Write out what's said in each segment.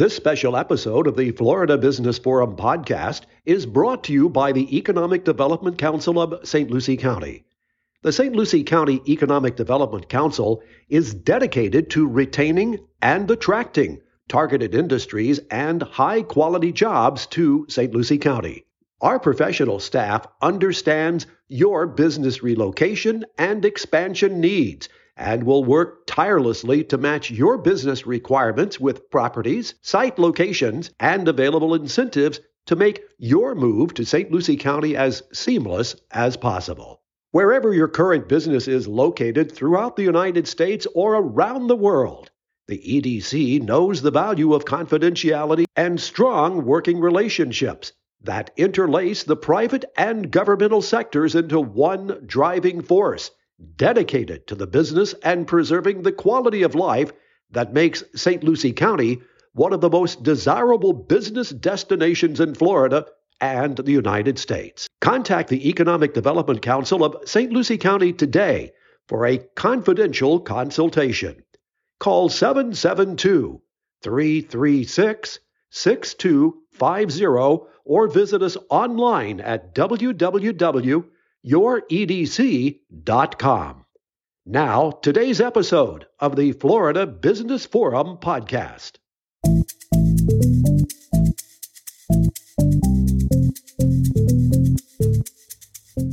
This special episode of the Florida Business Forum podcast is brought to you by the Economic Development Council of St. Lucie County. The St. Lucie County Economic Development Council is dedicated to retaining and attracting targeted industries and high quality jobs to St. Lucie County. Our professional staff understands your business relocation and expansion needs and will work tirelessly to match your business requirements with properties, site locations, and available incentives to make your move to St. Lucie County as seamless as possible. Wherever your current business is located throughout the United States or around the world, the EDC knows the value of confidentiality and strong working relationships that interlace the private and governmental sectors into one driving force dedicated to the business and preserving the quality of life that makes St. Lucie County one of the most desirable business destinations in Florida and the United States. Contact the Economic Development Council of St. Lucie County today for a confidential consultation. Call 772 336 6250 or visit us online at www youredc.com. Now, today's episode of the Florida Business Forum podcast.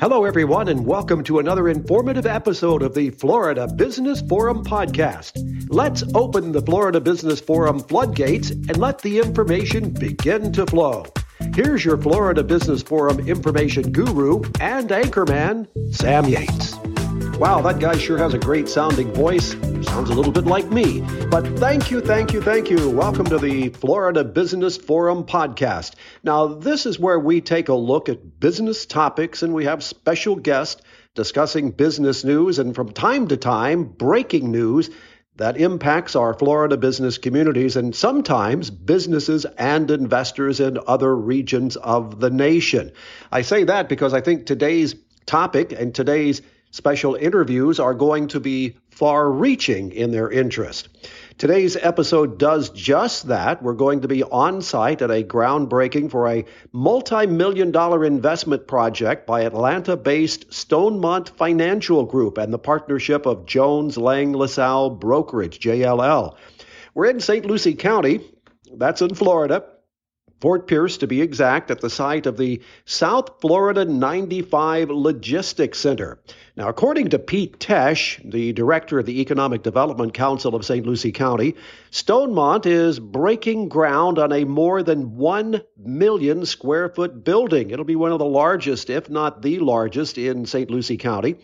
Hello, everyone, and welcome to another informative episode of the Florida Business Forum podcast. Let's open the Florida Business Forum floodgates and let the information begin to flow. Here's your Florida Business Forum information guru and anchorman, Sam Yates. Wow, that guy sure has a great sounding voice. Sounds a little bit like me. But thank you, thank you, thank you. Welcome to the Florida Business Forum podcast. Now, this is where we take a look at business topics and we have special guests discussing business news and from time to time, breaking news that impacts our Florida business communities and sometimes businesses and investors in other regions of the nation. I say that because I think today's topic and today's special interviews are going to be far reaching in their interest. Today's episode does just that. We're going to be on site at a groundbreaking for a multi million dollar investment project by Atlanta based Stonemont Financial Group and the partnership of Jones Lang LaSalle Brokerage, JLL. We're in St. Lucie County, that's in Florida. Fort Pierce, to be exact, at the site of the South Florida 95 Logistics Center. Now, according to Pete Tesch, the director of the Economic Development Council of St. Lucie County, Stonemont is breaking ground on a more than 1 million square foot building. It'll be one of the largest, if not the largest, in St. Lucie County,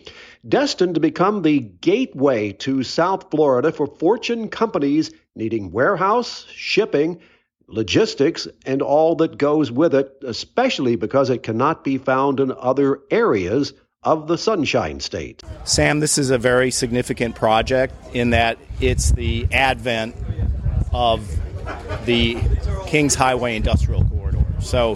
destined to become the gateway to South Florida for fortune companies needing warehouse, shipping, logistics, and all that goes with it, especially because it cannot be found in other areas of the Sunshine State. Sam, this is a very significant project in that it's the advent of the Kings Highway Industrial Corridor. So,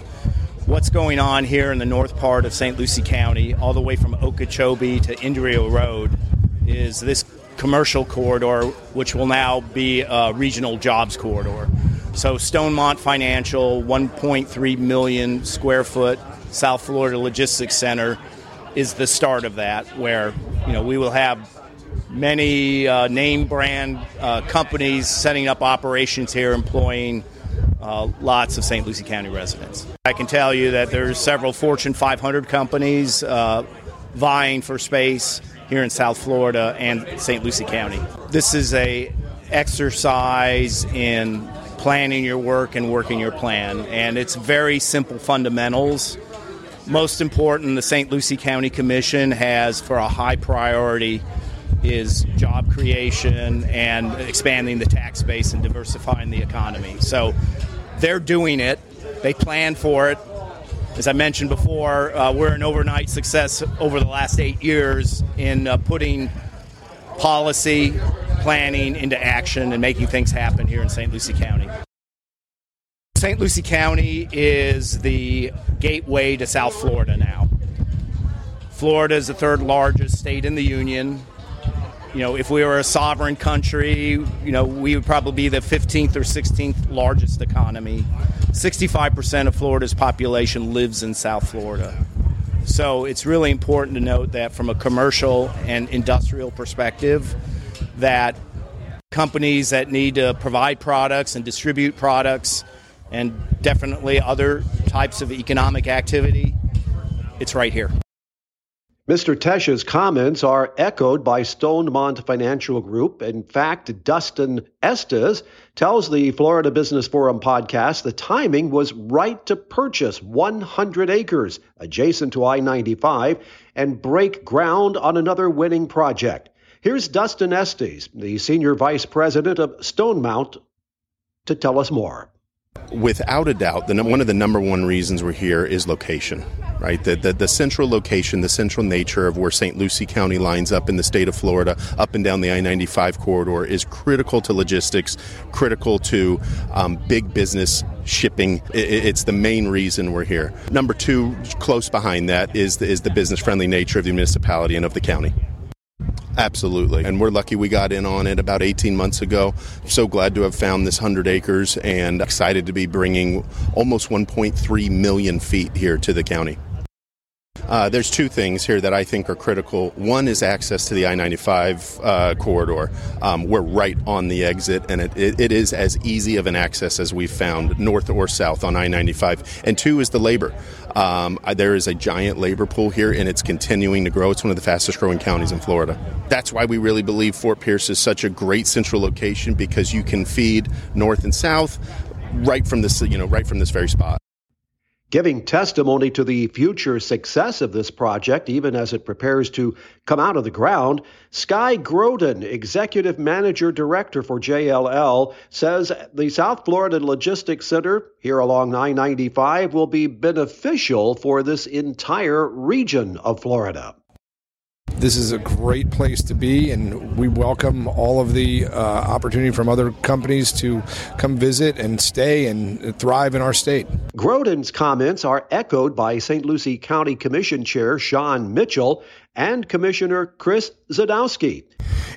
what's going on here in the north part of St. Lucie County, all the way from Okeechobee to Indrio Road, is this commercial corridor, which will now be a regional jobs corridor. So Stonemont Financial, 1.3 million square foot South Florida Logistics Center is the start of that, where you know we will have many uh, name brand uh, companies setting up operations here, employing uh, lots of St. Lucie County residents. I can tell you that there's several Fortune 500 companies uh, vying for space here in South Florida and St. Lucie County. This is a exercise in planning your work and working your plan. And it's very simple fundamentals. Most important, the St. Lucie County Commission has for a high priority is job creation and expanding the tax base and diversifying the economy. So they're doing it. They plan for it. As I mentioned before, uh, we're an overnight success over the last eight years in uh, putting policy, planning into action and making things happen here in St. Lucie County. St. Lucie County is the gateway to South Florida now. Florida is the third largest state in the Union. you know, if we were a sovereign country, you know, we would probably be the 15th or 16th largest economy. 65% of Florida's population lives in South Florida. So it's really important to note that from a commercial and industrial perspective, that companies that need to provide products and distribute products and definitely other types of economic activity, it's right here. Mr. Tesch's comments are echoed by Stonemont Financial Group. In fact, Dustin Estes tells the Florida Business Forum podcast the timing was right to purchase 100 acres adjacent to I 95 and break ground on another winning project. Here's Dustin Estes, the Senior Vice President of Stonemont, to tell us more. Without a doubt, the, one of the number one reasons we're here is location, right? The, the, the central location, the central nature of where St. Lucie County lines up in the state of Florida, up and down the I 95 corridor, is critical to logistics, critical to um, big business shipping. It's the main reason we're here. Number two, close behind that, is the, is the business friendly nature of the municipality and of the county. Absolutely. And we're lucky we got in on it about 18 months ago. So glad to have found this 100 acres and excited to be bringing almost 1.3 million feet here to the county. Uh, there's two things here that I think are critical. One is access to the I 95 uh, corridor. Um, we're right on the exit, and it, it, it is as easy of an access as we've found, north or south on I 95. And two is the labor. Um, there is a giant labor pool here, and it's continuing to grow. It's one of the fastest growing counties in Florida. That's why we really believe Fort Pierce is such a great central location because you can feed north and south right from this, you know, right from this very spot. Giving testimony to the future success of this project, even as it prepares to come out of the ground, Sky Groden, Executive Manager Director for JLL, says the South Florida Logistics Center here along I 95 will be beneficial for this entire region of Florida. This is a great place to be, and we welcome all of the uh, opportunity from other companies to come visit and stay and thrive in our state. Groden's comments are echoed by St. Lucie County Commission Chair Sean Mitchell and Commissioner Chris Dzadovsky.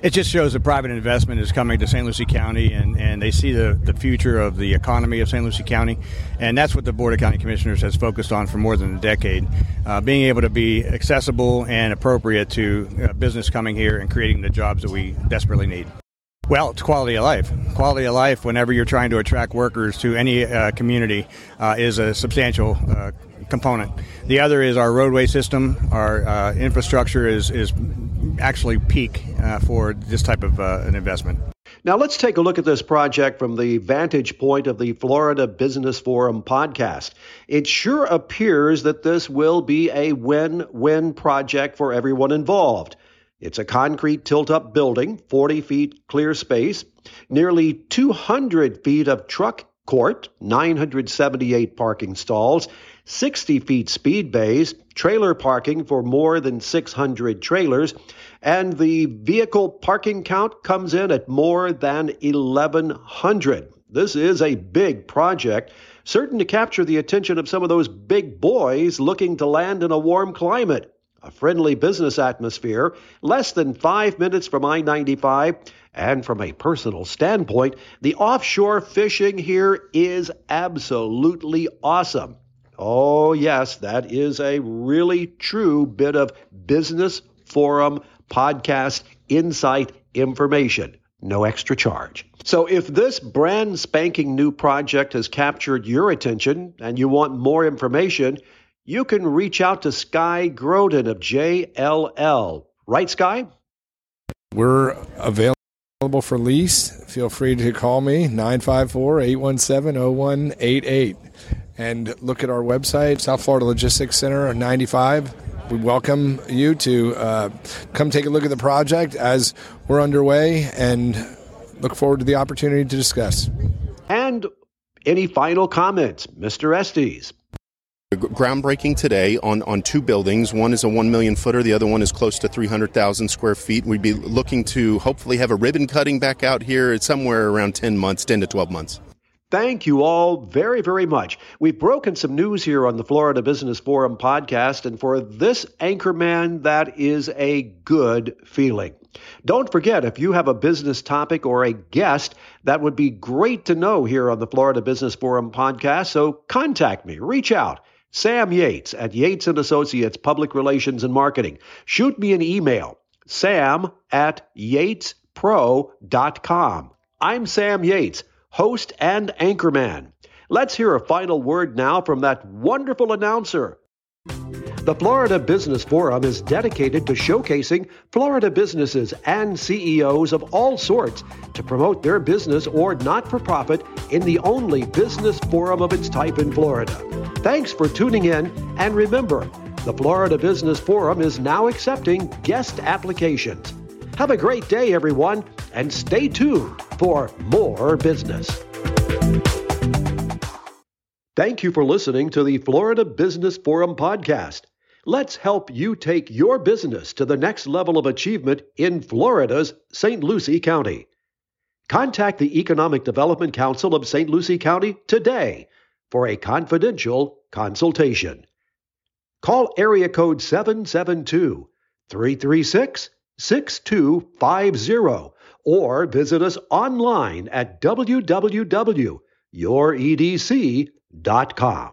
It just shows that private investment is coming to St. Lucie County and, and they see the, the future of the economy of St. Lucie County. And that's what the Board of County Commissioners has focused on for more than a decade. Uh, being able to be accessible and appropriate to uh, business coming here and creating the jobs that we desperately need. Well, it's quality of life. Quality of life, whenever you're trying to attract workers to any uh, community, uh, is a substantial uh, component. The other is our roadway system. Our uh, infrastructure is, is actually peak uh, for this type of uh, an investment. Now, let's take a look at this project from the vantage point of the Florida Business Forum podcast. It sure appears that this will be a win win project for everyone involved. It's a concrete tilt up building, 40 feet clear space, nearly 200 feet of truck court, 978 parking stalls, 60 feet speed bays, trailer parking for more than 600 trailers, and the vehicle parking count comes in at more than 1,100. This is a big project, certain to capture the attention of some of those big boys looking to land in a warm climate. A friendly business atmosphere, less than five minutes from I 95, and from a personal standpoint, the offshore fishing here is absolutely awesome. Oh, yes, that is a really true bit of business forum podcast insight information. No extra charge. So, if this brand spanking new project has captured your attention and you want more information, you can reach out to Sky Groden of JLL. Right, Sky? We're available for lease. Feel free to call me 954 817 0188 and look at our website, South Florida Logistics Center 95. We welcome you to uh, come take a look at the project as we're underway and look forward to the opportunity to discuss. And any final comments, Mr. Estes? Groundbreaking today on, on two buildings. One is a 1 million footer, the other one is close to 300,000 square feet. We'd be looking to hopefully have a ribbon cutting back out here somewhere around 10 months, 10 to 12 months. Thank you all very, very much. We've broken some news here on the Florida Business Forum podcast, and for this anchorman, that is a good feeling. Don't forget, if you have a business topic or a guest, that would be great to know here on the Florida Business Forum podcast. So contact me, reach out. Sam Yates at Yates and Associates Public Relations and Marketing. Shoot me an email, sam at yatespro.com. I'm Sam Yates host and anchorman. Let's hear a final word now from that wonderful announcer. The Florida Business Forum is dedicated to showcasing Florida businesses and CEOs of all sorts to promote their business or not for profit in the only business forum of its type in Florida. Thanks for tuning in, and remember, the Florida Business Forum is now accepting guest applications. Have a great day, everyone, and stay tuned for more business. Thank you for listening to the Florida Business Forum podcast. Let's help you take your business to the next level of achievement in Florida's St. Lucie County. Contact the Economic Development Council of St. Lucie County today for a confidential consultation. Call area code 772 336 6250 or visit us online at www.youredc.com.